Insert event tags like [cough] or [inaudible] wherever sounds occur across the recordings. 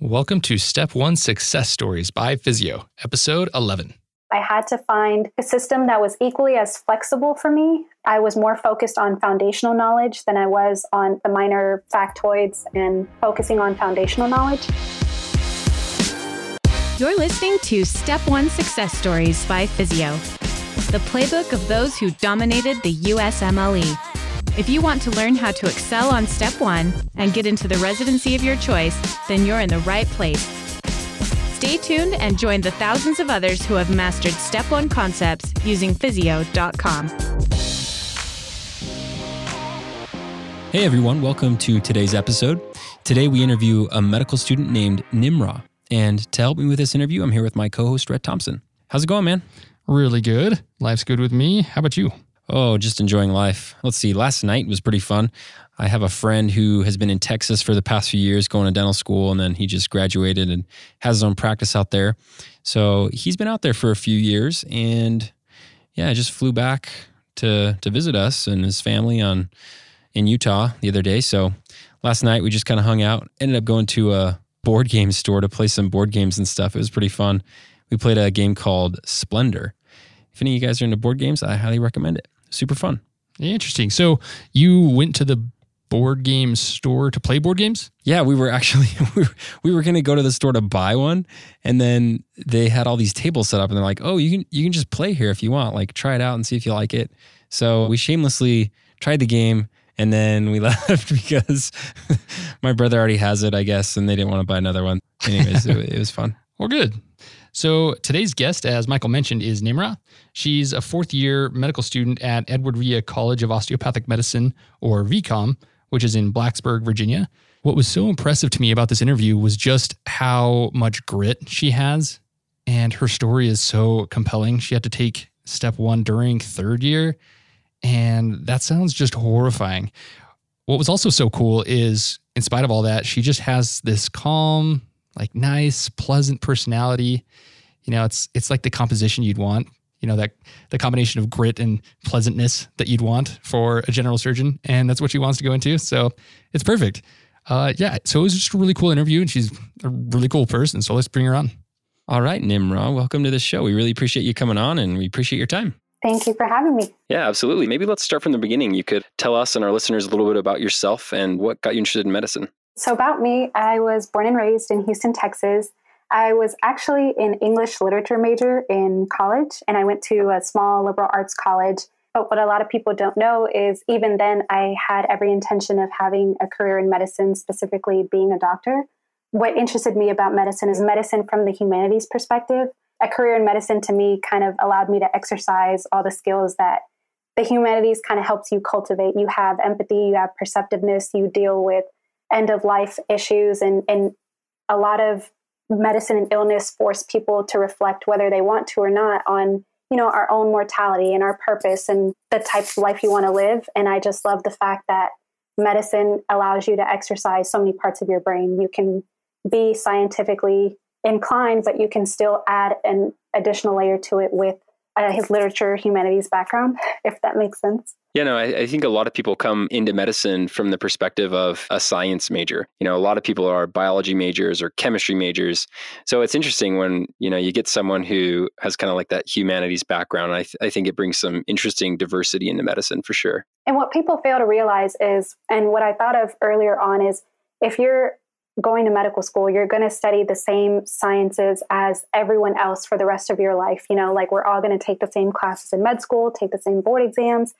Welcome to Step 1 Success Stories by Physio, episode 11. I had to find a system that was equally as flexible for me. I was more focused on foundational knowledge than I was on the minor factoids and focusing on foundational knowledge. You're listening to Step 1 Success Stories by Physio, the playbook of those who dominated the USMLE. If you want to learn how to excel on Step 1 and get into the residency of your choice, then you're in the right place. Stay tuned and join the thousands of others who have mastered Step 1 concepts using physio.com. Hey everyone, welcome to today's episode. Today we interview a medical student named Nimra. And to help me with this interview, I'm here with my co host, Rhett Thompson. How's it going, man? Really good. Life's good with me. How about you? Oh, just enjoying life. Let's see, last night was pretty fun. I have a friend who has been in Texas for the past few years going to dental school, and then he just graduated and has his own practice out there. So he's been out there for a few years, and yeah, just flew back to to visit us and his family on in Utah the other day. So last night we just kind of hung out. Ended up going to a board game store to play some board games and stuff. It was pretty fun. We played a game called Splendor. If any of you guys are into board games, I highly recommend it. Super fun. Interesting. So you went to the board game store to play board games? Yeah, we were actually [laughs] we were, we were going to go to the store to buy one, and then they had all these tables set up, and they're like, "Oh, you can you can just play here if you want. Like, try it out and see if you like it." So we shamelessly tried the game, and then we [laughs] left because [laughs] my brother already has it, I guess, and they didn't want to buy another one. Anyways, it, it was fun. Well, good. So today's guest, as Michael mentioned, is Nimra. She's a fourth year medical student at Edward Via College of Osteopathic Medicine, or VCOM, which is in Blacksburg, Virginia. What was so impressive to me about this interview was just how much grit she has. And her story is so compelling. She had to take step one during third year. And that sounds just horrifying. What was also so cool is, in spite of all that, she just has this calm, like nice, pleasant personality. You know, it's it's like the composition you'd want. You know, that the combination of grit and pleasantness that you'd want for a general surgeon, and that's what she wants to go into. So it's perfect. Uh, yeah, so it was just a really cool interview, and she's a really cool person. So let's bring her on. All right, Nimra, welcome to the show. We really appreciate you coming on, and we appreciate your time. Thank you for having me. Yeah, absolutely. Maybe let's start from the beginning. You could tell us and our listeners a little bit about yourself and what got you interested in medicine. So, about me, I was born and raised in Houston, Texas. I was actually an English literature major in college, and I went to a small liberal arts college. But what a lot of people don't know is even then, I had every intention of having a career in medicine, specifically being a doctor. What interested me about medicine is medicine from the humanities perspective. A career in medicine to me kind of allowed me to exercise all the skills that the humanities kind of helps you cultivate. You have empathy, you have perceptiveness, you deal with end of life issues and, and a lot of medicine and illness force people to reflect whether they want to or not on you know our own mortality and our purpose and the type of life you want to live. And i just love the fact that medicine allows you to exercise so many parts of your brain. You can be scientifically inclined but you can still add an additional layer to it with uh, his literature humanities background [laughs] if that makes sense yeah, no, I, I, think a lot of people come into medicine from the perspective of a science major. You know, a lot of people are biology majors or chemistry majors. So it's interesting when, you know, you get someone who has kind of like that humanities background. I, th- I think it brings some interesting diversity into medicine for sure. And what people fail to realize is, and what I thought of earlier on is, if you're going to medical school, you're going to study the same sciences as everyone else for the rest of your life. You know, like we're all going to take the same classes in med school, take the same board exams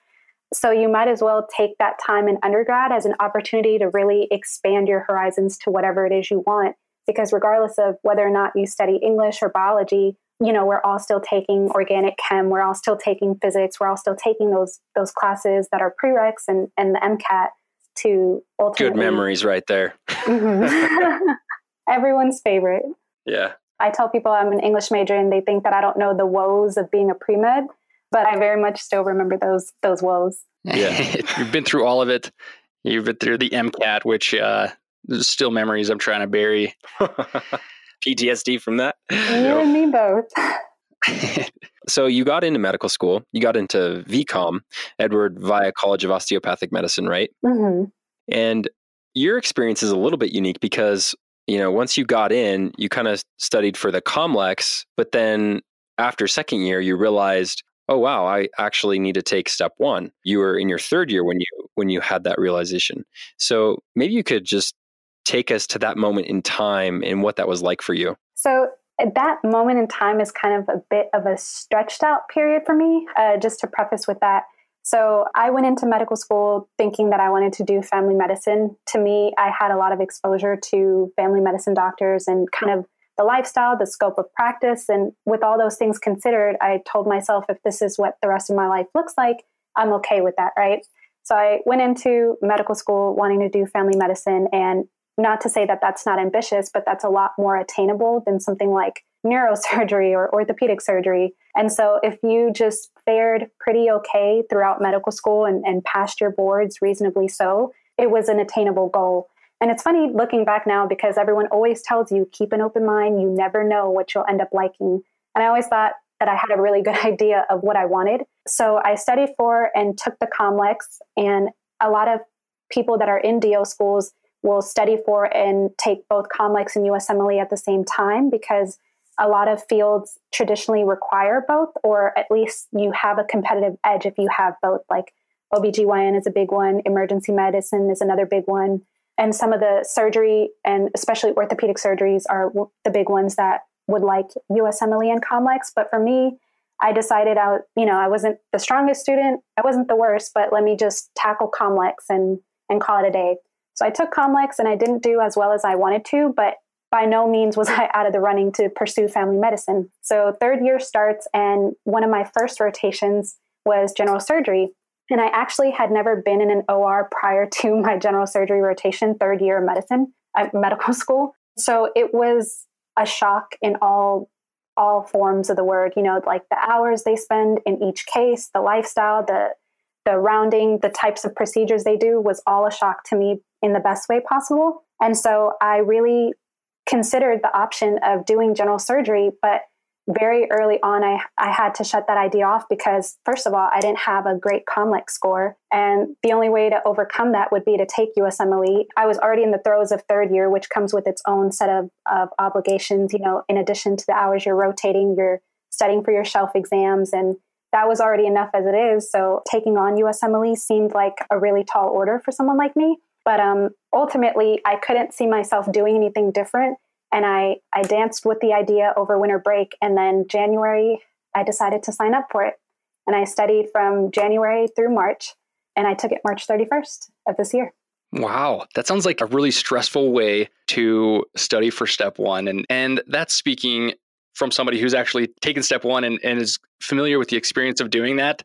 so you might as well take that time in undergrad as an opportunity to really expand your horizons to whatever it is you want. Because regardless of whether or not you study English or biology, you know, we're all still taking organic chem, we're all still taking physics, we're all still taking those those classes that are prereqs and, and the MCAT to ultimately Good memories right there. Mm-hmm. [laughs] Everyone's favorite. Yeah. I tell people I'm an English major and they think that I don't know the woes of being a pre-med but I very much still remember those those woes. Yeah, [laughs] you've been through all of it. You've been through the MCAT, which uh, there's still memories I'm trying to bury. [laughs] PTSD from that. You and me both. [laughs] so you got into medical school. You got into VCOM, Edward Via College of Osteopathic Medicine, right? Mm-hmm. And your experience is a little bit unique because you know, once you got in, you kind of studied for the COMLEX, but then after second year, you realized, oh wow, I actually need to take step one. You were in your third year when you when you had that realization. So maybe you could just take us to that moment in time and what that was like for you. So that moment in time is kind of a bit of a stretched out period for me. Uh, just to preface with that, so I went into medical school thinking that I wanted to do family medicine. To me, I had a lot of exposure to family medicine doctors and kind of the lifestyle, the scope of practice. And with all those things considered, I told myself if this is what the rest of my life looks like, I'm okay with that, right? So I went into medical school wanting to do family medicine. And not to say that that's not ambitious, but that's a lot more attainable than something like neurosurgery or orthopedic surgery. And so if you just fared pretty okay throughout medical school and, and passed your boards reasonably so, it was an attainable goal. And it's funny looking back now because everyone always tells you keep an open mind. You never know what you'll end up liking. And I always thought that I had a really good [laughs] idea of what I wanted. So I studied for and took the COMLEX. And a lot of people that are in DO schools will study for and take both COMLEX and USMLE at the same time because a lot of fields traditionally require both, or at least you have a competitive edge if you have both. Like OBGYN is a big one, emergency medicine is another big one and some of the surgery and especially orthopedic surgeries are the big ones that would like USMLE and COMLEX. But for me, I decided I, you know, I wasn't the strongest student, I wasn't the worst, but let me just tackle COMLEX and and call it a day. So I took COMLEX and I didn't do as well as I wanted to, but by no means was [laughs] I out of the running to pursue family medicine. So third year starts, and one of my first rotations was general surgery. And I actually had never been in an OR prior [laughs] to my general surgery rotation, third year of medicine at [laughs] medical school. So it was a shock in all all forms of the word, you know, like the hours they spend in each case, the lifestyle, the the rounding, the types of procedures they do was all a shock to me in the best way possible. And so I really considered the option of doing general surgery, but very early on, I, I had to shut that idea off because, first of all, I didn't have a great COMLEX score. And the only way to overcome that would be to take USMLE. I was already in the throes of third year, which comes with its own set of, of obligations. You know, in addition to the hours you're rotating, you're studying for your shelf exams. And that was already enough as it is. So taking on USMLE seemed like a really tall order for someone like me. But um, ultimately, I couldn't see myself doing anything different and I, I danced with the idea over winter break. And then January, I decided to sign up for it. And I studied from January through March. And I took it March 31st of this year. Wow, that sounds like a really stressful way to study for step one. And and that's speaking from somebody who's actually taken step one and, and is familiar with the experience of doing that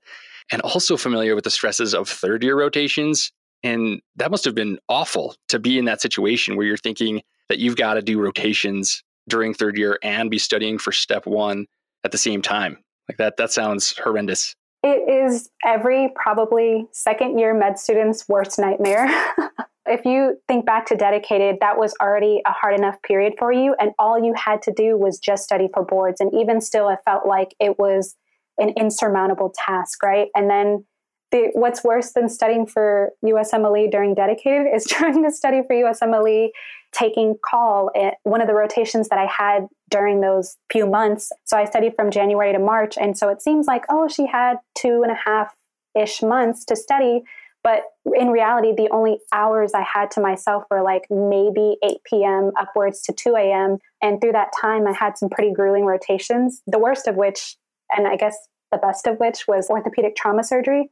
and also familiar with the stresses of third year rotations. And that must have been awful to be in that situation where you're thinking, that you've got to do rotations during third year and be studying for step one at the same time. Like that, that sounds horrendous. It is every probably second year med student's worst nightmare. [laughs] if you think back to dedicated, that was already a hard enough period for you. And all you had to do was just study for boards. And even still, it felt like it was an insurmountable task, right? And then the, what's worse than studying for USMLE during dedicated is [laughs] trying to study for USMLE taking call at one of the rotations that I had during those few months. So I studied from January to March. And so it seems like, oh, she had two and a half ish months to study. But in reality, the only hours I had to myself were like maybe 8 p.m. upwards to 2 a.m. And through that time, I had some pretty grueling rotations, the worst of which, and I guess the best of which, was orthopedic trauma surgery.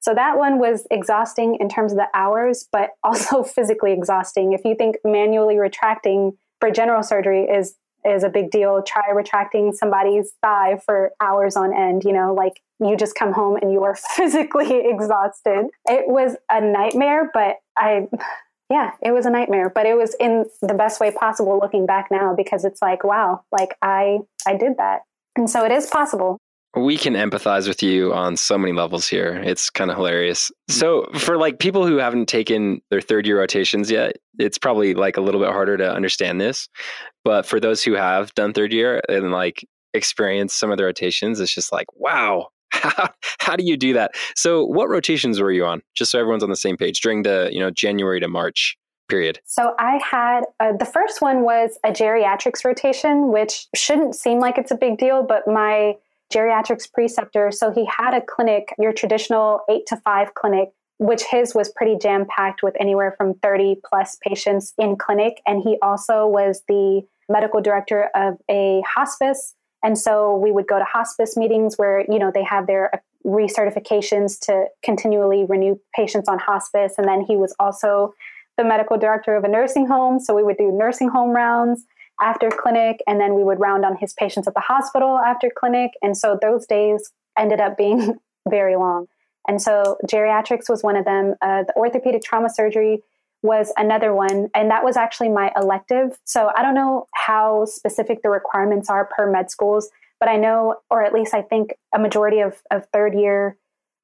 So that one was exhausting in terms of the hours, but [laughs] also physically exhausting. If you think manually retracting for general surgery is is a big deal, try retracting somebody's thigh for hours on end, you know, like you just come home and you are [laughs] physically exhausted. It was a nightmare, but I yeah, it was a nightmare, but it was in the best way possible looking back now because it's like, wow, like I I did that. And so it is possible we can empathize with you on so many levels here. It's kind of hilarious. So, for like people who haven't taken their third year rotations yet, it's probably like a little bit harder to understand this. But for those who have done third year and like experienced some of the rotations, it's just like, wow, [laughs] how, how do you do that? So, what rotations were you on? Just so everyone's on the same page during the, you know, January to March period? So I had uh, the first one was a geriatrics rotation, which shouldn't seem like it's a big deal, but my geriatrics preceptor, so he had a clinic, your traditional eight to five clinic, which his was pretty jam packed with anywhere from 30 plus patients in clinic. And he also was the medical director of a hospice. And so we would go to hospice meetings where, you know, they have their recertifications to continually renew patients on hospice. And then he was also the medical director of a nursing home. So we would do nursing home rounds after clinic, and then we would round on his patients at the hospital after clinic. And so those days ended up being [laughs] very long. And so geriatrics was one of them. Uh, the orthopedic trauma surgery was another one. And that was actually my elective. So I don't know how specific the requirements are per med schools, but I know, or at least I think a majority of, of third year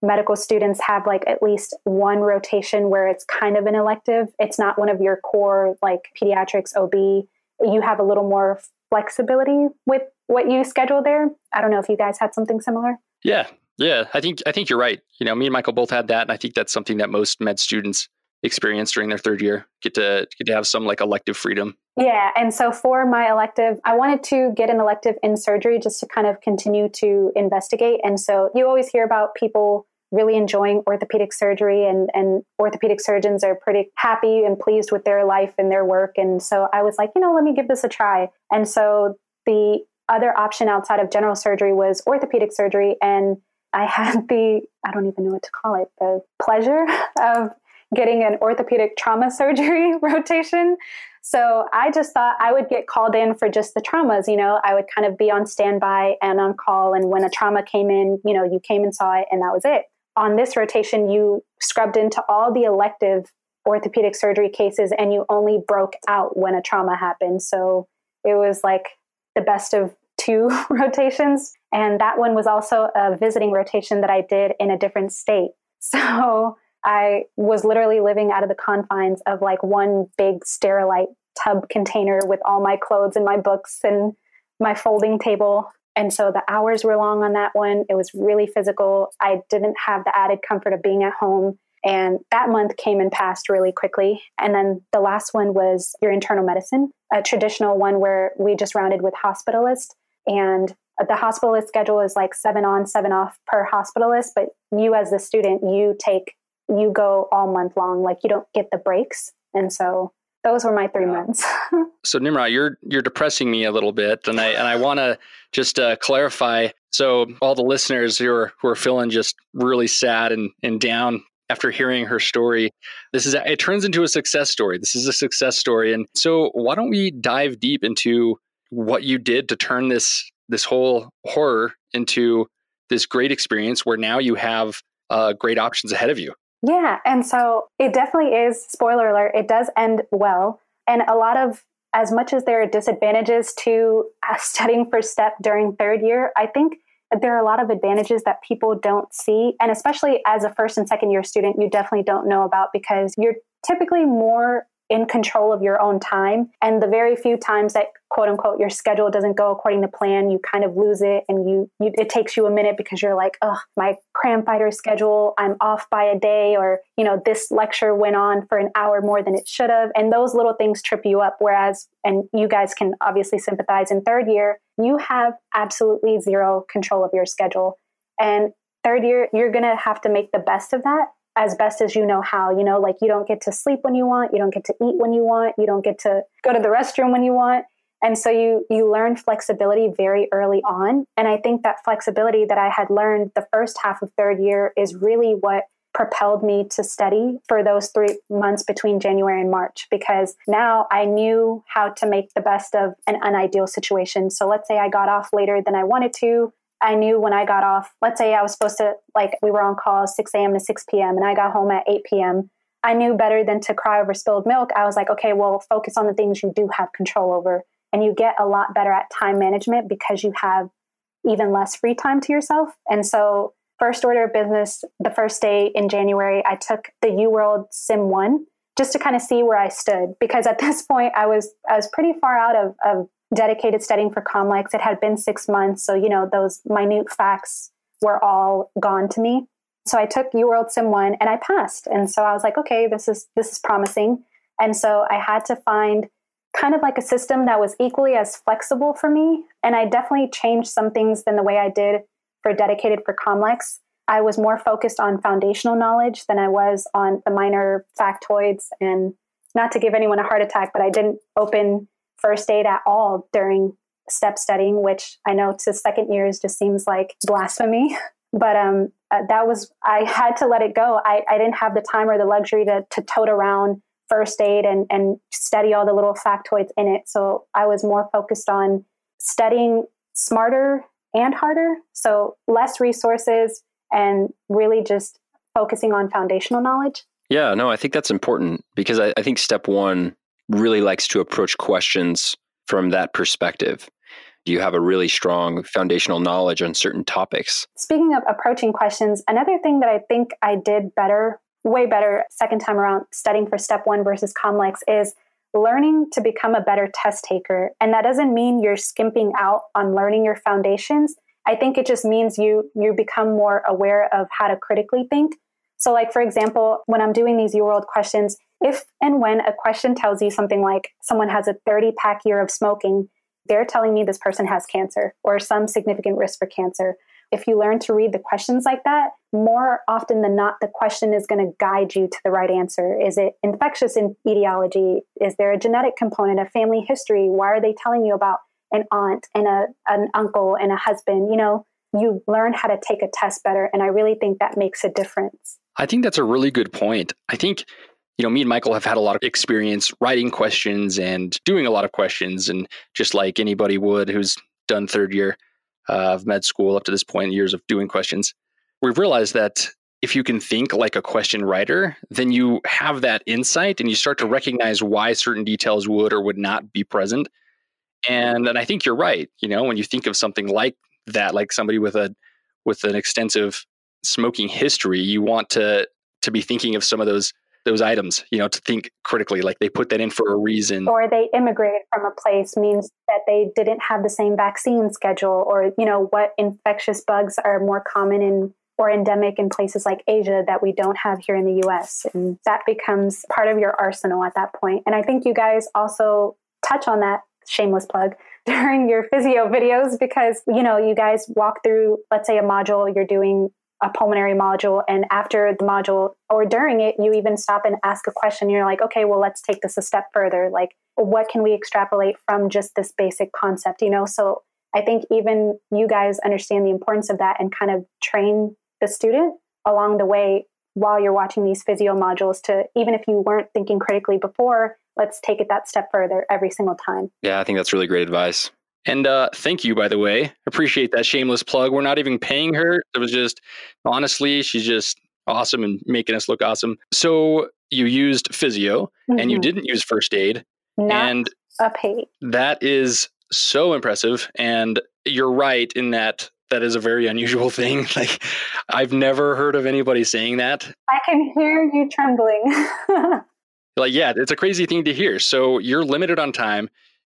medical students have like at least one rotation where it's kind of an elective. It's not one of your core like pediatrics, OB. You have a little more flexibility with what you schedule there. I don't know if you guys had something similar. Yeah. Yeah, I think I think you're right. You know, me and Michael both had that and I think that's something that most med students experience during their third year. Get to get to have some like elective freedom. Yeah, and so for my elective, I wanted to get an elective in surgery just to kind of continue to investigate. And so you always hear about people really enjoying orthopedic surgery and, and orthopedic surgeons are pretty happy and pleased with their life and their work. And so I was like, you know, let me give this a try. And so the other option outside of general surgery was orthopedic surgery. And I had [laughs] the, I don't even know what to call it, the pleasure [laughs] of getting an orthopedic trauma [laughs] surgery rotation. So I just thought I would get called in for just the traumas. You know, I would kind of be on standby and on call. And when a trauma came in, you know, you came and saw it, and that was it. On this rotation, you scrubbed into all the elective orthopedic surgery cases and you only broke out when a trauma happened. So it was like the best of two [laughs] rotations. And that one was also a visiting rotation that I did in a different state. [laughs] So I was literally living out of the confines of like one big sterilite tub container with all my clothes and my books and my folding table. And so the hours were long on that one. It was really physical. I didn't have the added comfort of being at home. And that month came and passed really quickly. And then the last one was your internal medicine, a traditional one where we just rounded with hospitalist. And the hospitalist schedule is like seven on, seven off per hospitalist. But you, as the student, you take you go all month long. Like you don't get the breaks. And so those were my three months. [laughs] so Nimra, you're you're depressing me a little bit, and I and I want to just uh, clarify. So all the listeners who are who are feeling just really sad and and down after hearing her story, this is it turns into a success story. This is a success story, and so why don't we dive deep into what you did to turn this this whole horror into this great experience where now you have uh, great options ahead of you. Yeah. And so it definitely is, spoiler alert, it does end well. And a lot of, as much as there are disadvantages to [laughs] studying for STEP during third year, I think there are a lot of advantages that people don't see. And especially as a first and second year student, you definitely don't know about because you're typically more in control of your own time. And the very few times that quote unquote your schedule doesn't go according to plan, you kind of lose it and you, you it takes you a minute because you're like, oh, my cram fighter schedule, I'm off by a day, or you know, this lecture went on for an hour more than it should have. And those little things trip you up. Whereas, and you guys can obviously sympathize in third year, you have absolutely zero control of your schedule. And third year, you're gonna have to make the best of that as best as you know how. You know, like you don't get to sleep when you want, you don't get to eat when you want, you don't get to go to the restroom when you want. And so you you learn flexibility very early on. And I think that flexibility that I had learned the first half of third year is really what propelled me to study for those three months between January and March because now I knew how to make the best of an unideal situation. So let's say I got off later than I wanted to. I knew when I got off, let's say I was supposed to, like, we were on call 6 a.m. to 6 p.m., and I got home at 8 p.m. I knew better than to cry over spilled milk. I was like, okay, well, focus on the things you do have control over. And you get a lot better at time management because you have even less free time to yourself. And so, first order of business, the first day in January, I took the UWorld Sim 1 just to kind of see where I stood because at [laughs] this point I was I was pretty far out of, of dedicated studying for Comlex. It had been six months. So, you know, those minute facts were all gone to me. So I took UWorld Sim 1 and I passed. And so I was like, okay, this is this is promising. And so I had to find kind of like a system that was equally as flexible for me. And I definitely changed some things than the way I did for dedicated for Comlex. I was more focused on foundational knowledge than I was on the minor factoids. And not to give anyone a heart attack, but I didn't open first aid at all during step studying, which I know to second years just seems like blasphemy. [laughs] But um, uh, that was, I had to let it go. I, I didn't have the time or the luxury to, to tote around first aid and, and study all the little factoids in it. So I was more focused on studying smarter and harder. So less resources and really just focusing on foundational knowledge. Yeah, no, I think that's important because I, I think step one really likes to approach questions from that perspective. Do you have a really strong foundational knowledge on certain topics? Speaking of approaching questions, another thing that I think I did better, way better second time around studying for step one versus Comlex is learning to become a better test taker. And that doesn't mean you're skimping out on learning your foundations. I think it just means you you become more aware of how to critically think. So like for example, when I'm doing these UWorld questions, if and when a question tells you something like someone has a 30 pack year of smoking, they're telling me this person has cancer or some significant risk for cancer. If you learn to read the questions like that, more often than not, the question is going to guide you to the right answer. Is it infectious in etiology? Is there a genetic component, a family history? Why are they telling you about an aunt and a, an uncle and a husband? You know, you learn how to take a test better. And I really think that makes a difference. I think that's a really good point. I think you know, me and Michael have had a lot of experience writing questions and doing a lot of questions. And just like anybody would who's done third year uh, of med school up to this point, years of doing questions, we've realized that if you can think like a question writer, then you have that insight and you start to recognize why certain details would or would not be present. And and I think you're right. You know, when you think of something like that, like somebody with a with an extensive smoking history, you want to to be thinking of some of those those items, you know, to think critically, like they put that in for a reason. Or they immigrated from a place means that they didn't have the same vaccine schedule, or, you know, what infectious bugs are more common in or endemic in places like Asia that we don't have here in the US. And that becomes part of your arsenal at that point. And I think you guys also touch on that shameless plug [laughs] during your physio videos because you know you guys walk through let's say a module you're doing a pulmonary module and after the module or during it you even stop and ask a question. You're like okay well let's take this a step further. Like what can we extrapolate from just this basic concept you know? So i think even you guys understand the importance of that and kind of train the student along the way while you're watching these physio modules to even if you weren't thinking critically before let's take it that step further every single time. Yeah i think that's really great advice and uh, thank you, by the way. Appreciate that shameless plug. We're not even paying her. It was just, honestly, she's just awesome and making us look awesome. So you used physio mm-hmm. and you mm-hmm. didn't use first aid. Not and a paid. That is so impressive. And you're right in that that is a very unusual [laughs] thing. Like I've never heard of anybody saying that. I can hear you trembling. [laughs] like, yeah, it's a crazy thing to hear. So you're limited on time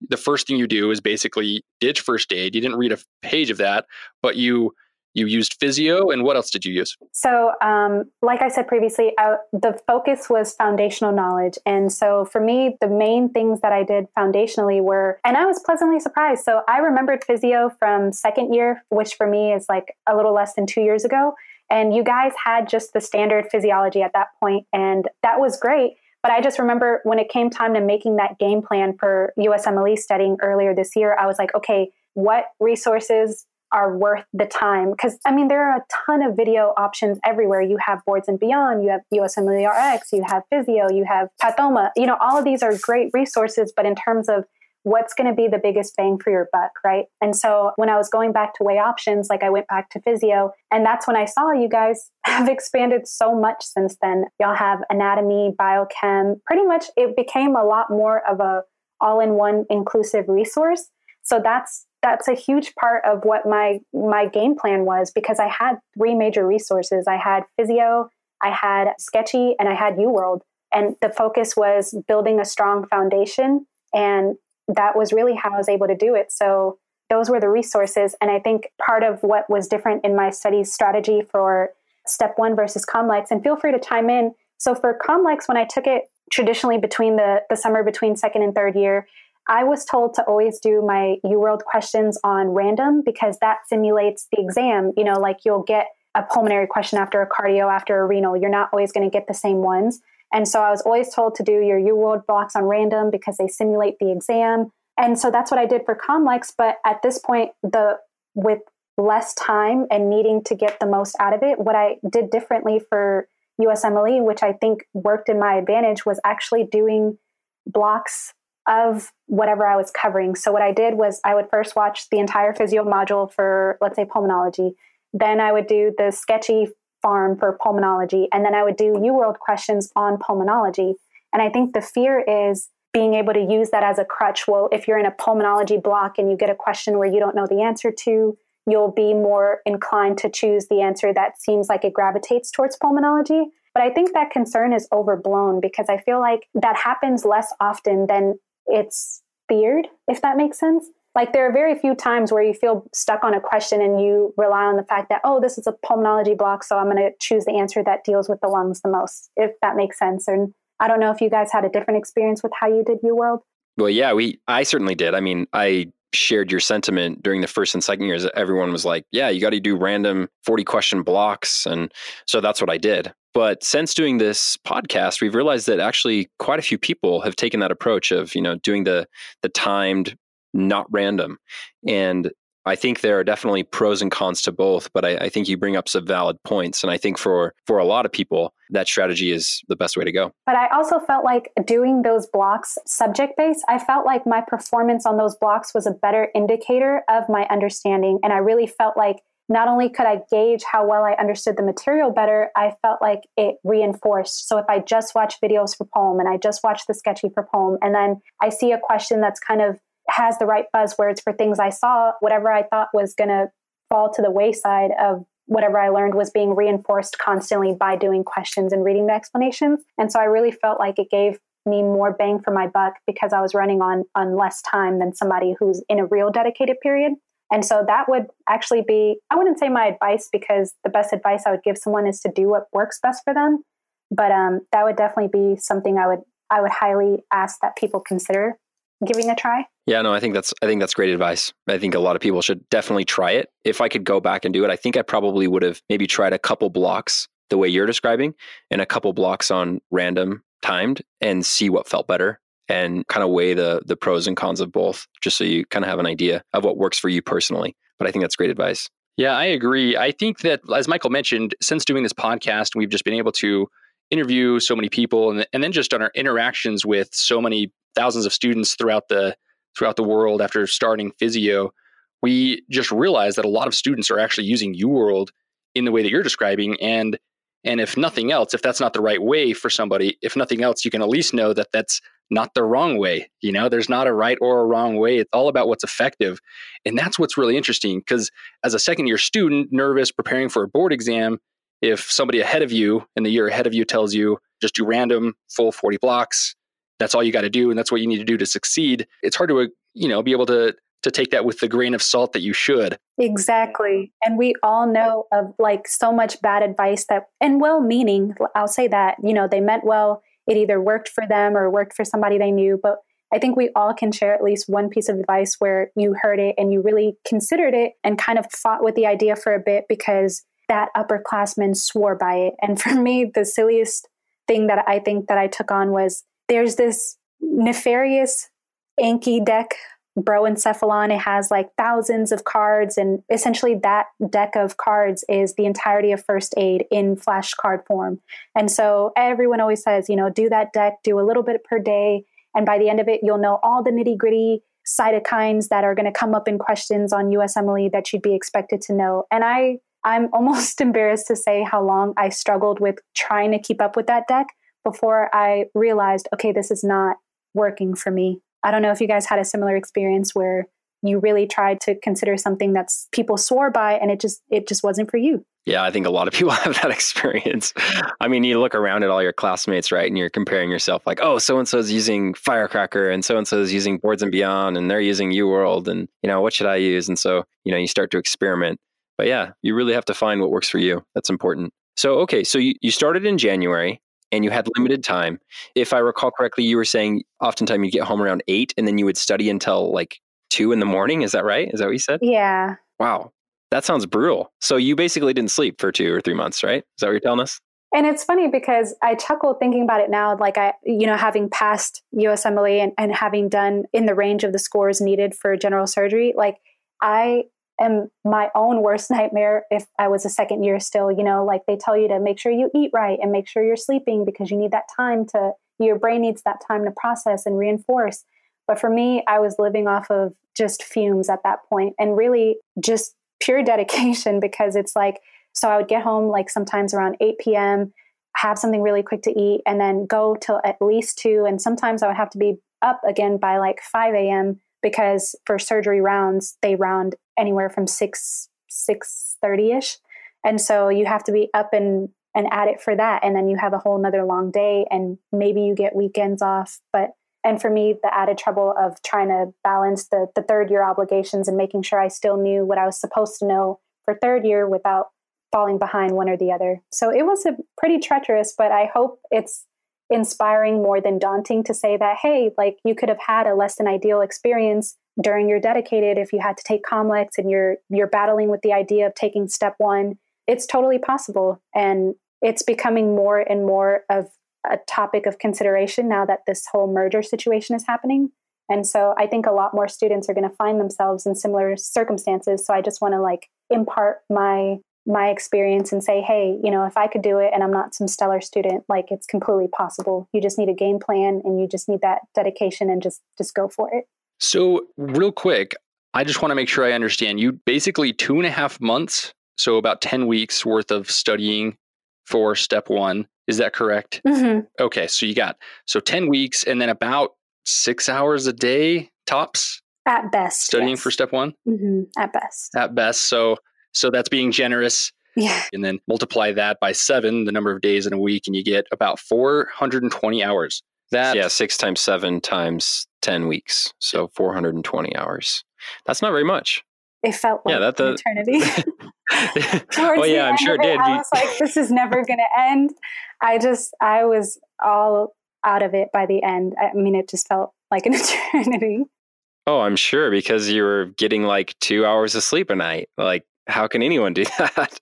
the first thing you do is basically ditch first aid. You didn't read a page of that, but you you used physio and what else did you use? So um, like i said previously uh, the focus was foundational knowledge. And so for me the main things that i did foundationally were and i was pleasantly surprised. So i remembered physio from second year which for me is like a little less than two years ago. And you guys had just the standard physiology at that point and that was great but I just remember when it came time to making that game plan for USMLE studying earlier this year, I was like, okay, what resources are worth the time? Because I mean, there are a ton of video options everywhere. You have Boards and Beyond, you have USMLE RX, you have Physio, you have Pathoma. You know, all of these are great resources, but in terms of what's going to be the biggest bang for your buck, right? And so when I was going back to weigh options, like I went back to physio, and that's when I saw you guys [laughs] have expanded so much since then. Y'all have anatomy, biochem, pretty much it became a lot more of a all-in-one inclusive resource. So that's that's a huge part of what my my game plan was because I had three major resources. I had physio, I had sketchy, and I had UWorld. And the focus was building a strong foundation and that was really how I was able to do it. So those were the resources. And I think part of what was different in my studies strategy for step one versus Comlex, and feel free to chime in. So for Comlex, when I took it traditionally between the, the summer between second and third year, I was told to always do my UWorld questions on random because that simulates the exam. You know, like you'll get a pulmonary question after a cardio, after a renal. You're not always going to get the same ones. And so I was always told to do your UWorld blocks on random because they simulate the exam. And so that's what I did for Comlex. But at this point, the with less time and needing to get the most out of it, what I did differently for USMLE, which I think worked in my advantage, was actually doing blocks of whatever I was covering. So what I did was I would first watch the entire physio module for, let's say, pulmonology. Then I would do the sketchy pharm for pulmonology. And then I would do UWorld questions on pulmonology. And I think the fear is being able to use that as a crutch. Well, if you're in a pulmonology block and you get a question where you don't know the answer to, you'll be more inclined to choose the answer that seems like it gravitates towards pulmonology. But I think that concern is overblown because I feel like that happens less often than it's feared, if that makes sense. Like there are very few times where you feel stuck on a question and you rely on the fact that, oh, this is a pulmonology block, so I'm going to choose the answer that deals with the lungs the most, if that makes sense. And I don't know if you guys had a different experience with how you did UWorld. Well, yeah, we I certainly did. I mean, I shared your sentiment during the first and second years. Everyone was like, "Yeah, you got to do random 40 question blocks." And so that's what I did. But since doing this podcast, we've realized that actually quite a few people have taken that approach of, you know, doing the the timed not random. And I think there are definitely pros and cons to both, but I, I, think you bring up some valid points. And I think for for a lot of people, that strategy is the best way to go. But I also felt like doing those blocks subject based, I felt like my performance on those blocks was a better indicator of my understanding. And I really felt like not only could I gauge how well I understood the material better, I felt like it reinforced. So if I just watch videos for pulm and I just watch the sketchy for pulm, and then I see a question that's kind of has the right buzzwords for things I saw, whatever I thought was going to fall to the wayside of whatever I learned was being reinforced constantly by doing questions and reading the explanations. And so I really felt like it gave me more bang for my buck because I was running on on less time than somebody who's in a real dedicated period. And so that would actually be I wouldn't say my advice because the best advice I would give someone is to do what works best for them, but um, that would definitely be something I would I would highly ask that people consider giving a try. Yeah, no, I think that's I think that's great advice. I think a lot of people should definitely try it. If I could go back and do it, I think I probably would have maybe tried a couple blocks the way you're describing and a couple blocks on random timed and see what felt better and kind of weigh the the pros and cons of both just so you kind of have an idea of what works for you personally. But I think that's great advice. Yeah, I agree. I think that as Michael mentioned, since doing this podcast, we've just been able to interview so many people and, and then just on our interactions with so many thousands of students throughout the throughout the world after starting physio, we just realized that a lot of students are actually using UWorld in the way that you're describing. And and if nothing else, if that's not the right way for somebody, if nothing else, you can at least know that that's not the wrong way. You know, there's not a right or a wrong way. It's all about what's effective. And that's what's really interesting because as a second year student, nervous, preparing for a board exam, if somebody ahead of you in the year ahead of you tells you just do random full 40 blocks, that's all you got to do and that's what you need to do to succeed it's hard to uh, you know be able to to take that with the grain of salt that you should exactly and we all know of like so much bad advice that and well meaning i'll say that you know they meant well it either worked for them or worked for somebody they knew but I think we all can share at least one piece of advice where you heard it and you really considered it and kind of fought with the idea for a bit because that upperclassman swore by it. And for [laughs] me, the silliest thing that I think that I took on was there's this nefarious Anki deck Brosencephalon. It has like thousands of cards, and essentially that deck of cards is the entirety of first aid in flashcard form. And so everyone always says, you know, do that deck, do a little bit per day, and by the end of it, you'll know all the nitty gritty cytokines that are going to come up in questions on USMLE that you'd be expected to know. And I, I'm [laughs] almost embarrassed to say how long I struggled with trying to keep up with that deck before I realized, okay, this is not working for me. I don't know if you guys had a similar experience where you really tried to consider something that's people swore by and it just it just wasn't for you. Yeah, I think a lot of [laughs] people have that experience. I mean, you look around at all your classmates, right? And you're comparing yourself like, oh, so and so is using Firecracker and so and so is using Boards and Beyond and they're using UWorld and, you know, what should I use? And so, you know, you start to experiment. But yeah, you really have to find what works for you. That's important. So, okay, so you, you started in January and you had limited time. If I recall correctly, you were saying oftentimes you get home around eight and then you would study until like two in the morning. Is that right? Is that what you said? Yeah. Wow. That sounds brutal. So you basically didn't sleep for two or three months, right? Is that what you're telling us? And it's funny because I chuckle thinking about it now, like I, you know, having passed USMLE and, and having done in the range of the scores needed for general surgery, like I am my own worst [laughs] nightmare if I was a second year still, you know, like they tell you to make sure you eat right and make sure you're sleeping because you need that time to, your brain needs that time to process and reinforce. But for me, I was living off of just fumes at that point and really just pure [laughs] dedication because it's like, so I would get home like sometimes around 8 p.m., have something really quick to eat, and then go till at least 2. And sometimes I would have to be up again by like 5 a.m. because for surgery rounds, they round anywhere from 6, 6.30ish. And so you have to be up and, and at it for that. And then you have a whole nother long day and maybe you get weekends off. But and for me the added trouble of trying to balance the the third year obligations and making sure I still knew what I was supposed to know for third year without falling behind one or the other. So it was a pretty treacherous, but I hope it's inspiring more than daunting to say that hey, like you could have had a less than ideal experience during your dedicated if you had to take comlex and you're you're battling with the idea of taking step 1. It's totally possible and it's becoming more and more of a topic of consideration now that this whole merger situation is happening. And so I think a lot more students are going to find themselves in similar circumstances. So I just want to like impart my my experience and say, hey, you know, if I could do it and I'm not some stellar student, like it's completely possible. You just need a game plan and you just need that dedication and just just go for it. So real quick, I just want to make sure I understand. You basically two and a half months, so about 10 weeks worth of studying for step one is that correct? Mm-hmm. Okay, so you got so 10 weeks and then about six hours a day tops At best. studying yes. for step one hmm At best. at best. So so that's being generous. Yeah. And then multiply that by seven, the number of days in a week, and you get about 420 hours. That yeah, six times seven times 10 weeks. So 420 hours. That's not very much. It felt like Yeah, that- an that- eternity. [laughs] Towards oh, the yeah, I'm end sure of it did. I was like, this is never going to end. I just, I was all out of it by the end. I mean, it just felt like an [laughs] eternity. Oh, I'm sure because you were getting like two hours of sleep a night. Like, how can anyone do [laughs] that?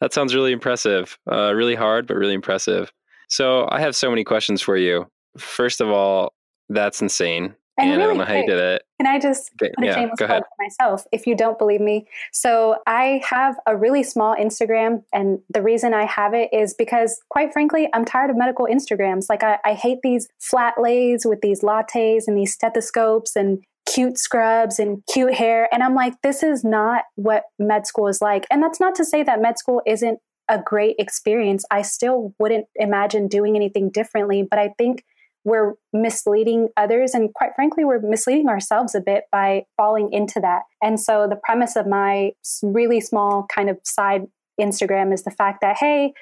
that sounds really impressive. Uh, really hard, but really impressive. So, I have so many questions for you. First of all, that's insane. And And, I really don't know how you did it. Can I just Okay, put a yeah, shameless plug ahead. for myself if you don't believe me? So I have a really small Instagram, and the reason I have it is because, quite frankly, I'm tired of medical Instagrams. Like I, I hate these flat lays with these lattes and these stethoscopes and cute scrubs and cute hair. And I'm like, this is not what med school is like. And that's not to say that med school isn't a great experience. I still wouldn't imagine doing anything differently, but I think we're misleading others and quite frankly we're misleading ourselves a bit by falling into that and so the premise of my really small kind of side instagram is the fact that hey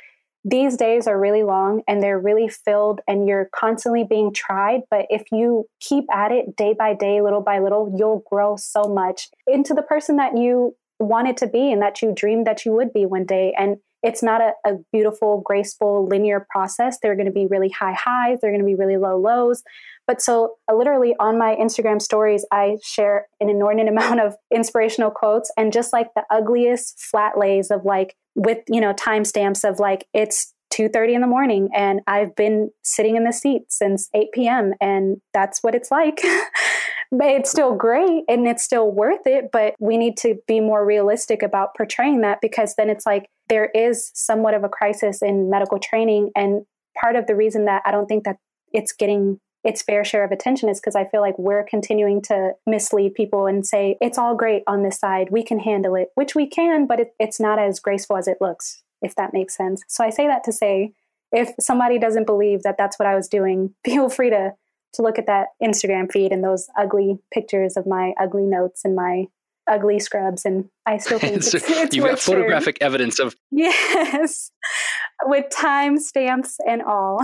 these days are really long and they're really filled and you're constantly being tried but if you keep at it day by day little by little you'll grow so much into the person that you wanted to be and that you dreamed that you would be one day. And it's not a, a beautiful, graceful, linear process. There are going to be really high highs, there are going to be really low lows. But so, uh, literally, on my Instagram stories, I share an inordinate [laughs] amount of inspirational quotes and just like the ugliest flat lays of like, with, you know, timestamps of like, it's 2.30 in the morning and I've been sitting in the seat since 8 p.m. and that's what it's like. [laughs] but it's still great and it's still worth it. But we need to be more realistic about portraying that because then it's like there is somewhat of a crisis in medical training. And part of the reason that I don't think that it's getting its fair share of attention is because I feel like we're continuing to mislead people and say it's all great on this side. We can handle it, which we can, but it, it's not as graceful as it looks, if that makes sense. So I say that to say if somebody doesn't believe that that's what I was doing, [laughs] feel free to to look at that Instagram feed and those ugly pictures of my ugly notes and my ugly scrubs. And I still think it's, [laughs] So it's you've got photographic evidence of [laughs] Yes, with time stamps and all.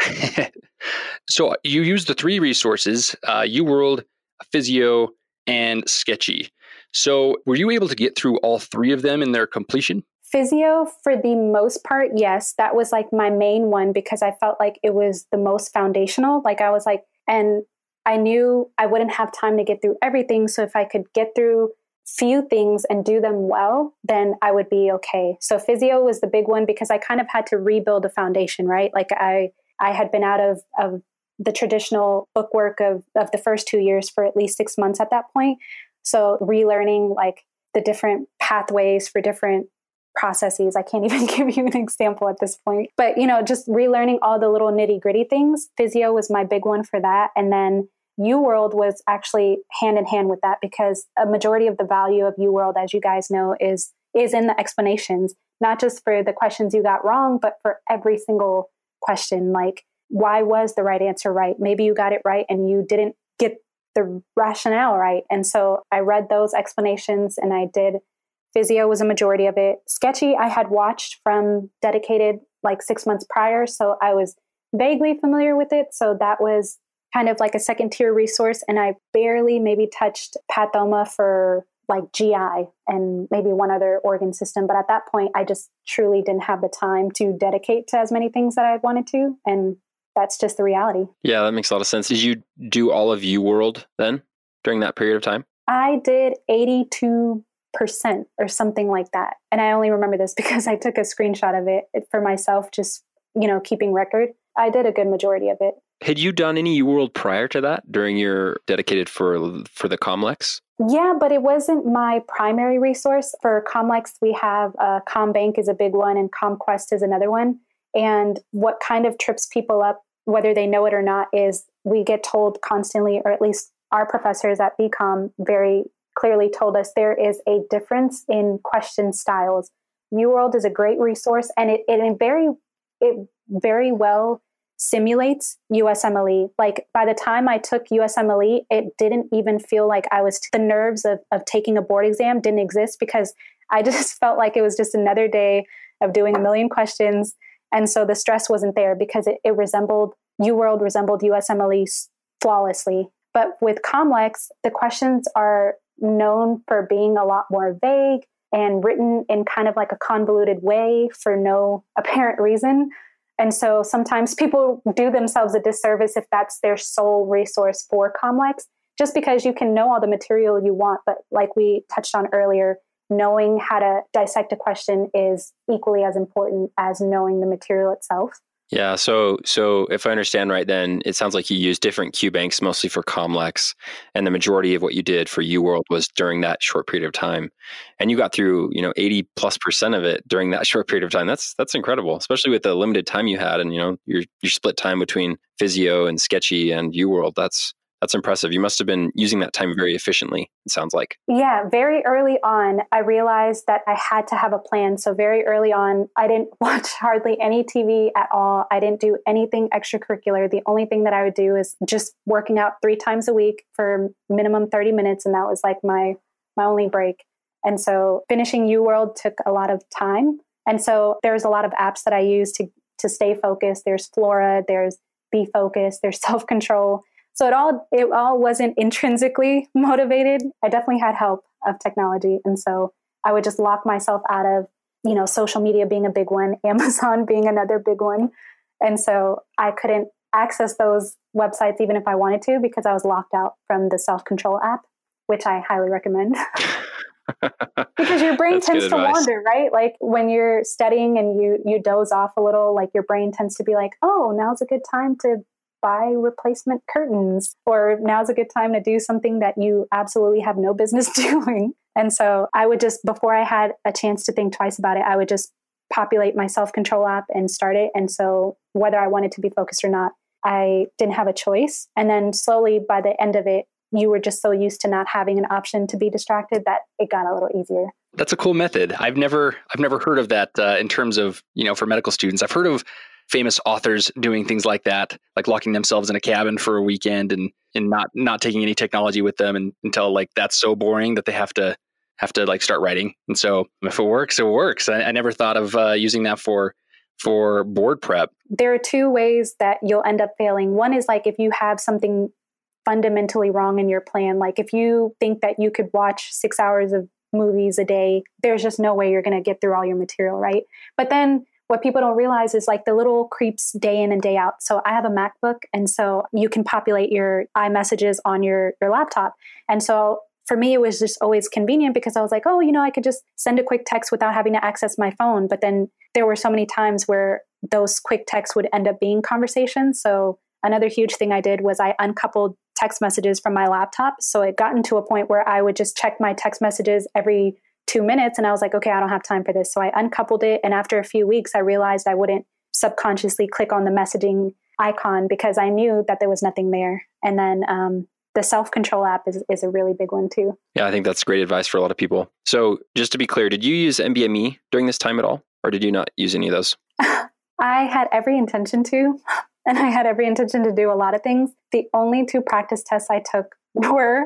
[laughs] so you use the three resources uh, uworld physio and sketchy so were you able to get through all three of them in their completion Physio, for the most part, yes, that was like my main one because I felt like it was the most foundational. Like I was like, and I knew I wouldn't have time to get through everything. So if I could get through few things and do them well, then I would be okay. So physio was the big one because I kind of had to rebuild a foundation, right? Like I I had been out of of the traditional bookwork of of the first two years for at least six months at that point. So relearning like the different pathways for different processes. I can't [laughs] even give you an example at this point. But you know, just relearning all the little nitty gritty things. Physeo was my big one for that. And then UWorld was actually hand in hand with that because a majority of the value of UWorld, as you guys know, is is in the explanations, not just for the questions you got wrong, but for every single question. Like, why was the right answer right? Maybe you got it right and you didn't get the rationale right. And so I read those explanations and I did physeo was a majority of it. Sketchy I had watched from dedicated like six months prior. So I was vaguely familiar with it. So that was kind of like a second tier resource. And I barely maybe touched Pathoma for like GI and maybe one other organ system. But at that point, I just truly didn't have the time to dedicate to as many things that I wanted to. And that's just the reality. Yeah, that makes a lot of sense. Did you do all of UWorld then during that period of time? I did 82% or something like that. And I only remember this [laughs] because I took a screenshot of it for myself, just, you know, keeping record. I did a good majority of it. Had you done any UWorld prior to that during your dedicated for for the Comlex? Yeah, but it wasn't my primary resource. For Comlex, we have uh, ComBank is a big one and ComQuest is another one. And what kind of trips people up, whether they know it or not, is we get told constantly, or at least our professors at VCOM very clearly told us there is a difference in question styles. UWorld is a great resource and it, it very it very well simulates USMLE. Like by the time I took USMLE, it didn't even feel like I was, the nerves of, of taking a board exam didn't exist because I [laughs] just felt like it was just another day of doing a million questions. And so the stress wasn't there because it, it resembled, world resembled USMLE flawlessly. But with Comlex, the questions are known for being a lot more vague and written in kind of like a convoluted way for no apparent reason. And so sometimes people do themselves a disservice if that's their sole resource for Comlex, just because you can know all the material you want. But like we touched on earlier, knowing how to dissect a question is equally as important as knowing the material itself. Yeah. So, so if I understand right, then it sounds like you use different Q banks mostly for Comlex, and the majority of what you did for UWorld was during that short period of time, and you got through, you know, eighty plus percent of it during that [laughs] short period of time. That's that's incredible, especially with the limited time you had, and you know, your your split time between Physeo and Sketchy and UWorld. That's that's impressive. You must have been using that time very efficiently, it sounds like. Yeah, very early on, I realized that I had to have a plan. So, very early on, I didn't [laughs] watch hardly any TV at all. I didn't do anything extracurricular. The only thing that I would do is just working out three times a week for minimum 30 minutes. And that was like my, my only break. And so, finishing UWorld took a lot of time. And so, there's a lot of apps that I use to, to stay focused. There's Flora, there's Be Focused, there's [laughs] Self Control so it all it all wasn't intrinsically [laughs] motivated. I definitely had help of technology, and so I would just lock myself out of you know social media being a big one, [laughs] Amazon being another big one, and so I couldn't access those websites even if I wanted to because I was locked out from the self control app, which I highly recommend. [laughs] because your brain tends to wander, right? Like when you're studying and you you doze off a little, like your brain tends to be like, "Oh, now's a good time to buy replacement curtains or now's a good time to do something that you absolutely have no business [laughs] doing. And so I would just, before I had a chance to think twice about it, I would just populate my self control app and start it. And so whether I wanted to be focused or not, I didn't have a choice. And then slowly by the end of it, you were just so used to not having an option to be distracted that it got a little easier. That's a cool method. I've never I've never heard of that uh, in terms of you know for medical students. I've heard of famous authors doing things like that, like locking themselves in a cabin for a weekend and and not not taking any technology with them and, until like that's so boring that they have to have to like start writing. And so if it works, it works. I, I never thought of uh, using that for for board prep. There are two ways that you'll end up failing. One is like if you have something fundamentally wrong in your plan, like if you think that you could watch six hours of movies a day. There's just no way you're going to get through all your material, right? But then what people don't realize is like the little creeps day in and day out. So I have a MacBook, and so you can populate your iMessages on your your laptop. And so for me, it was just always convenient because I was like, oh, you know, I could just send a quick text without having to access my phone. But then there were so many times where those quick texts would end up being conversations. So another huge thing I did was I uncoupled text messages from my laptop. So it gotten to a point where I would just check my text messages every two minutes and I was like, okay, I don't have time for this. So I uncoupled it. And after a few weeks, I realized I wouldn't subconsciously click on the messaging icon because I knew that there was nothing there. And then um, the self control app is, is a really big one too. Yeah, I think that's great advice for a lot of people. So just to be clear, did you use NBME during this time at all? Or did you not use any of those? [laughs] I had every intention to, and I had every intention to do a lot of things. The only two practice tests I took [laughs] were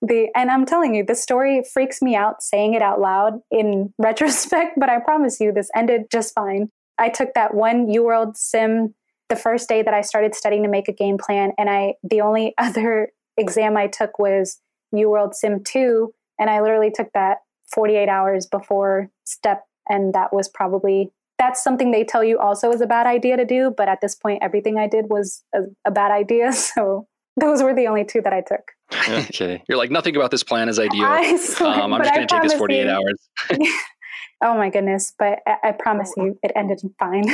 the, and I'm telling you, the story freaks me out saying it out loud in [laughs] retrospect, but I promise you this ended just fine. I took that one UWorld sim the first day that I started studying to make a game plan, and I, the only [laughs] other exam I took was UWorld Sim 2, and I literally took that 48 hours before step, and that was probably that's something they tell you also is a bad idea to do. But at this point, everything I did was a, a bad idea. [laughs] So those were the only two that I took. okay. You're like, nothing about this plan is [laughs] ideal. Swear, um, I'm just going to take this 48 you, hours. [laughs] oh my goodness. But I, I promise you, it ended fine.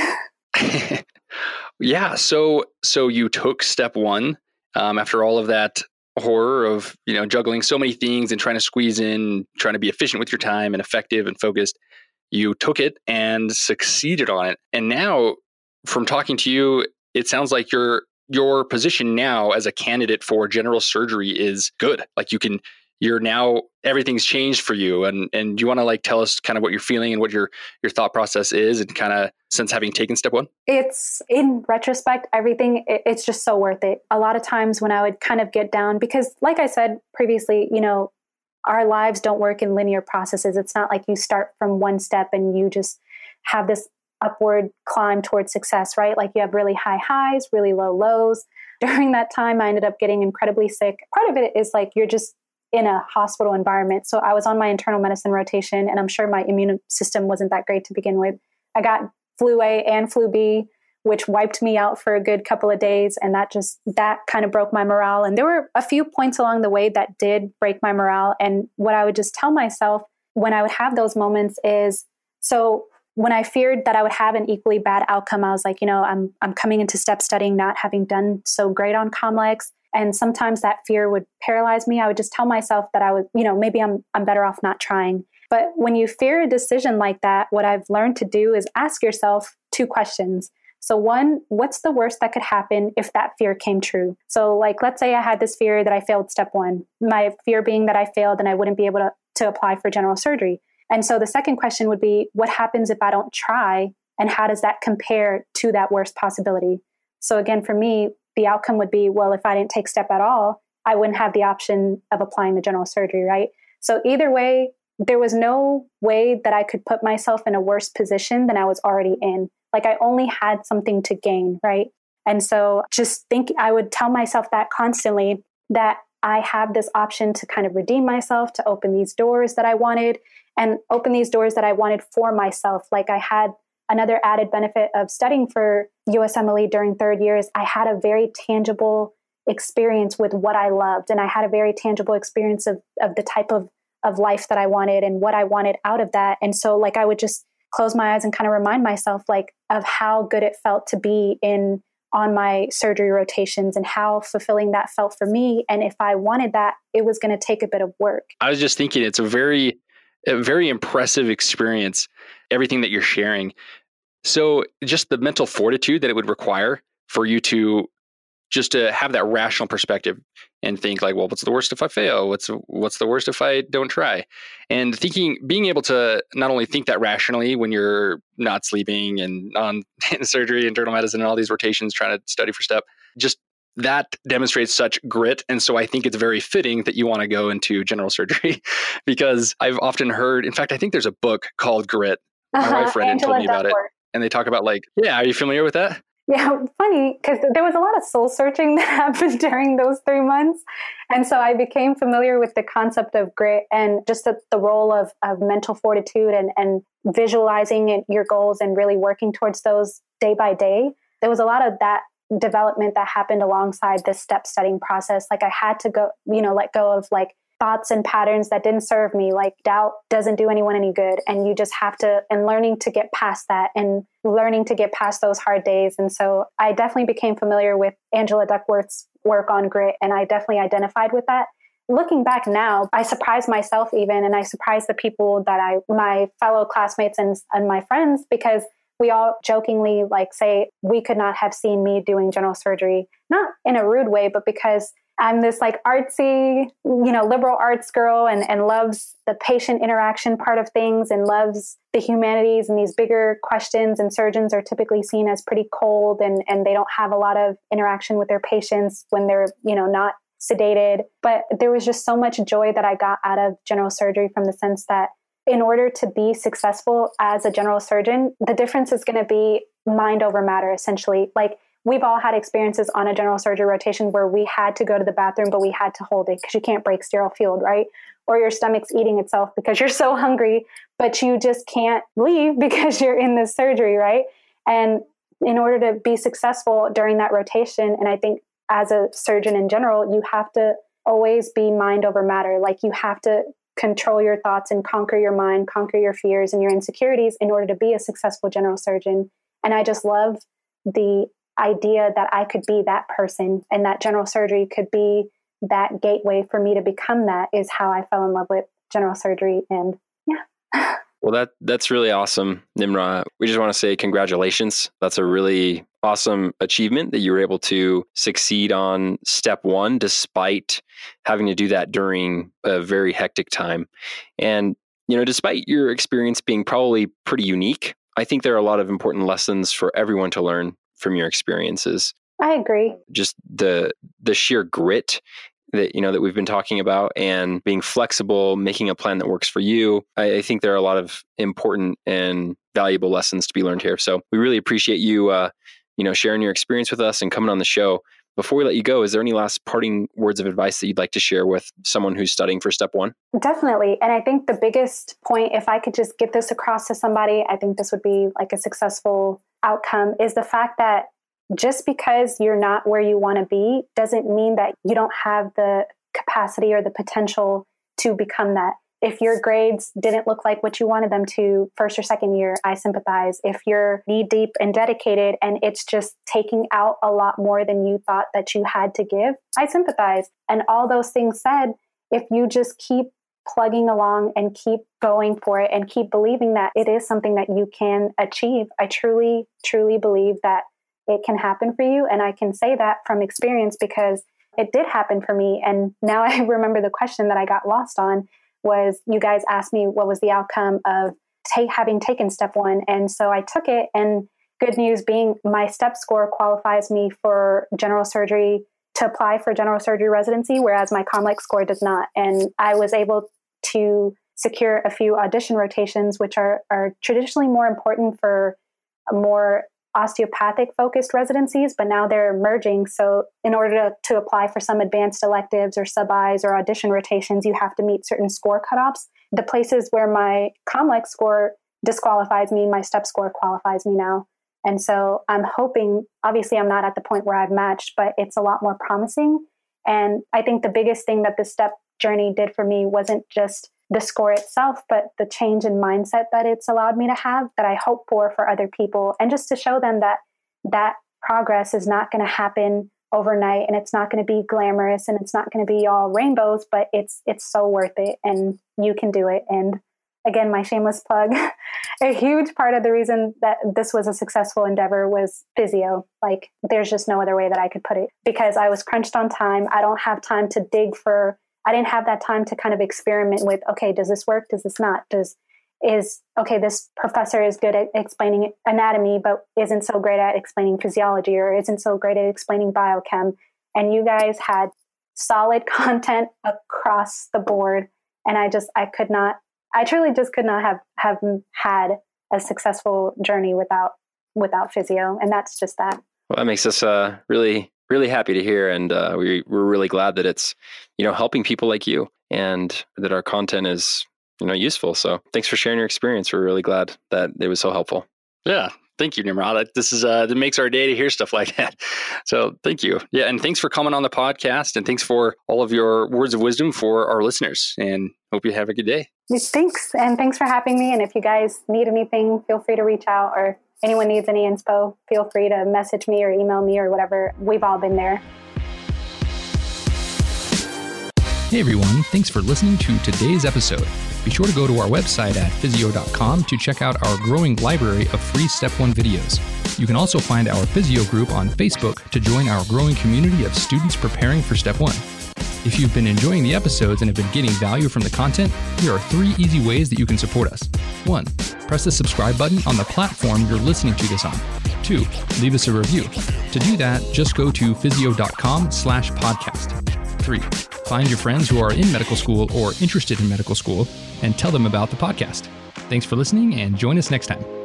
yeah. So, so you took step one um, after all of that horror of, you know, juggling so many things and trying to squeeze in, trying to be efficient with your time and effective and focused you took it and succeeded on it. And now, from talking to you, it sounds like your your position now as a candidate for general surgery is good. Like you can you're now everything's changed for you and and you want to like tell us kind of what you're feeling and what your your thought process is and kind of since having taken step one it's in retrospect everything it, it's just so worth it a lot of times when i would kind of get down because like i said previously you know our lives don't work in linear processes. It's not like you start from one step and you just have this upward climb towards success, right? Like you have really high highs, really low lows. [laughs] During that time, I ended up getting incredibly sick. Part of it is like you're just in a hospital environment. So I was on my internal medicine rotation, and I'm sure my immune system wasn't that great to begin with. I got flu A and flu B which wiped me out for a good couple of days. And that just that kind of broke my morale. And there were a few points along the way that did break my morale. And what i would just tell myself when i would have those moments is so when i feared that i would have an equally bad outcome i was like you know i'm i'm coming into step studying not having done so great on comlex. And sometimes that fear would paralyze me. I would just tell myself that i would you know maybe i'm i'm better off not trying. But when you fear a decision like that what i've learned to do is ask yourself two questions so, one, what's the worst that could happen if that fear came true? So, like, let's say I had this fear that I failed step one, my fear being that I failed and I wouldn't be able to, to apply for general surgery. And so, the second question would be, what happens if I don't try? And how does that compare to that worst possibility? So, again, for me, the outcome would be, well, if I didn't take step at all, I wouldn't have the option of applying the general surgery, right? So, either way, there was no way that I could put myself in a worse position than I was already in. Like I only had something to gain, right? And so just think, I would tell myself that constantly that I have this option to kind of redeem myself, to open these doors that I wanted and open these doors that I wanted for myself. Like I had another added benefit of studying for USMLE during third years. I had a very tangible experience with what I loved. And I had a very tangible experience of, of the type of, of life that I wanted and what I wanted out of that. And so like I would just close my eyes and kind of remind myself like of how good it felt to be in on my surgery rotations and how fulfilling that felt for me. And if i wanted that it was going to take a bit of work. I was just thinking it's a very a very impressive experience everything that you're sharing. So just the mental fortitude that it would require for you to just to have that rational perspective and think like, well, what's the worst if I fail? What's what's the worst if I don't try? And thinking, being able to not only think that rationally when you're not sleeping and on [laughs] surgery, internal medicine, and all these rotations trying to study for step, just that demonstrates such grit. And so I think it's very fitting that you want to go into general surgery [laughs] because I've often heard, in fact, I think there's a book called Grit. My uh-huh. wife read it and told me about it. And they talk about like, yeah, are you familiar with that? Yeah, funny because there was a lot of soul searching that [laughs] happened during those three months. And so I became familiar with the concept of grit and just the, the role of, of mental fortitude and, and visualizing your goals and really working towards those day by day. There was a lot of that development that happened alongside this step studying process. Like I had to go, you know, let go of like thoughts and patterns that didn't serve me. Like doubt doesn't do anyone any good. And you just have to, and learning to get past that and learning to get past those hard days. And so I definitely became familiar with Angela Duckworth's work on grit. And I definitely identified with that. Looking back now, I surprised myself even, and I surprised the people that I, my fellow classmates and, and my friends, because we all jokingly like say we could not have seen me doing general surgery, not in a rude way, but because I'm this like artsy, you know, liberal arts girl and, and loves the patient interaction part of things and loves the humanities and these bigger questions. And surgeons are typically seen as pretty cold and, and they don't have a lot of interaction with their patients when they're, you know, not sedated. But there was just so much joy that I got out of general surgery from the sense that in order to be successful as a general surgeon, the difference is going to be mind over matter, essentially. Like we've all had experiences on a general surgery rotation where we had to go to the bathroom, but we had to hold it because you can't break sterile field, right? Or your stomach's eating itself because you're so [laughs] hungry, but you just can't leave [laughs] because you're in this surgery, right? And in order to be successful during that rotation, and I think as a surgeon in general, you have to always be mind over matter. Like you have to control your thoughts and conquer your mind, conquer your fears and your insecurities in order to be a successful general surgeon. And I just love the idea that I could be that person and that general surgery could be that gateway for me to become that is how I fell in love with general surgery. And yeah. [laughs] Well, that that's really awesome, Nimra. We just want to say congratulations. That's a really awesome achievement that you were able to succeed on step one, despite having to do that during a very hectic time. And you know, despite your experience being probably pretty unique, I think there are a lot of important lessons for everyone to learn from your experiences. I agree. Just the the sheer grit that you know that we've been talking about and being flexible making a plan that works for you. I, I, think there are a lot of important and valuable lessons to be learned here. So we really appreciate you uh, you know sharing your experience with us and coming on the show. Before we let you go is there any last parting words of advice that you'd like to share with someone who's studying for step one? Definitely. And i think the biggest point if i could just get this across to somebody i think this would be like a successful outcome is the fact that just because you're not where you want to be doesn't mean that you don't have the capacity or the potential to become that. If your grades didn't look like what you wanted them to first or second year, I sympathize. If you're knee deep and dedicated and it's just taking out a lot more than you thought that you had to give, I sympathize. And all those things said, if you just keep plugging along and keep going for it and keep believing that it is something that you can achieve, I truly, truly believe that it can happen for you. And I can say that from experience because it did happen for me. And now [laughs] I remember the question that I got lost on was you guys asked me what was the outcome of take, having taken step one. And so I took it. And good news being my step score qualifies me for general surgery to apply for general surgery residency, whereas my COMLEX score does not. And I was able to secure a few audition rotations, which are, are traditionally more important for more osteopathic focused residencies, but now they're merging. So, in order to, to apply for some advanced electives or sub Is or audition rotations, you have to meet certain score cutoffs. The places where my COMLEX score disqualifies me, my step score qualifies me now. And so I'm hoping, obviously, I'm not at the point where I've matched, but it's a lot more promising. And I think the biggest thing that the step journey did for me wasn't just the score itself, but the change in mindset that it's allowed me to have that I hope for for other people. And just to show them that that progress is not going to happen overnight and it's not going to be glamorous and it's not going to be all rainbows, but it's, it's so worth it and you can do it. And again, my shameless plug, [laughs] a huge part of the reason that this was a successful endeavor was physeo. Like, there's just no other way that I could put it because I was crunched on time. I don't have time to dig for I didn't have that time to kind of experiment with, okay, does this work? Does this not? Does is okay, this professor is good at explaining anatomy, but isn't so great at explaining physiology or isn't so great at explaining biochem. And you guys had solid [laughs] content across the board. And I just I could not I truly just could not have have had a successful journey without without physeo. And that's just that. Well, that makes us uh, really, really happy to hear, and uh, we we're really glad that it's you know helping people like you, and that our content is you know useful. So thanks for sharing your experience. We're really glad that it was so helpful. Yeah, thank you, Nimra. This is uh, that makes our day to hear stuff [laughs] like that. So thank you. Yeah, and thanks for coming on the podcast, and thanks for all of your words of wisdom for our listeners. And hope you have a good day. Thanks, and thanks for having me. And if you guys need anything, feel free to reach out, or anyone needs any info, feel free to message me or email me or whatever. We've all been there. Hey everyone, thanks for listening to today's episode. Be sure to go to our website at physeo.com to check out our growing library of free Step 1 videos. You can also find our physeo group on Facebook to join our growing community of students preparing for Step 1. If you've been enjoying the episodes and have been getting value from the content, here are three easy ways that you can support us. 1. Press the subscribe button on the platform you're listening to this on. 2. Leave us a review. To do that, just go to physeo.com slash podcast. 3. Find your friends who are in medical school or interested in medical school and tell them about the podcast. Thanks for listening and join us next time.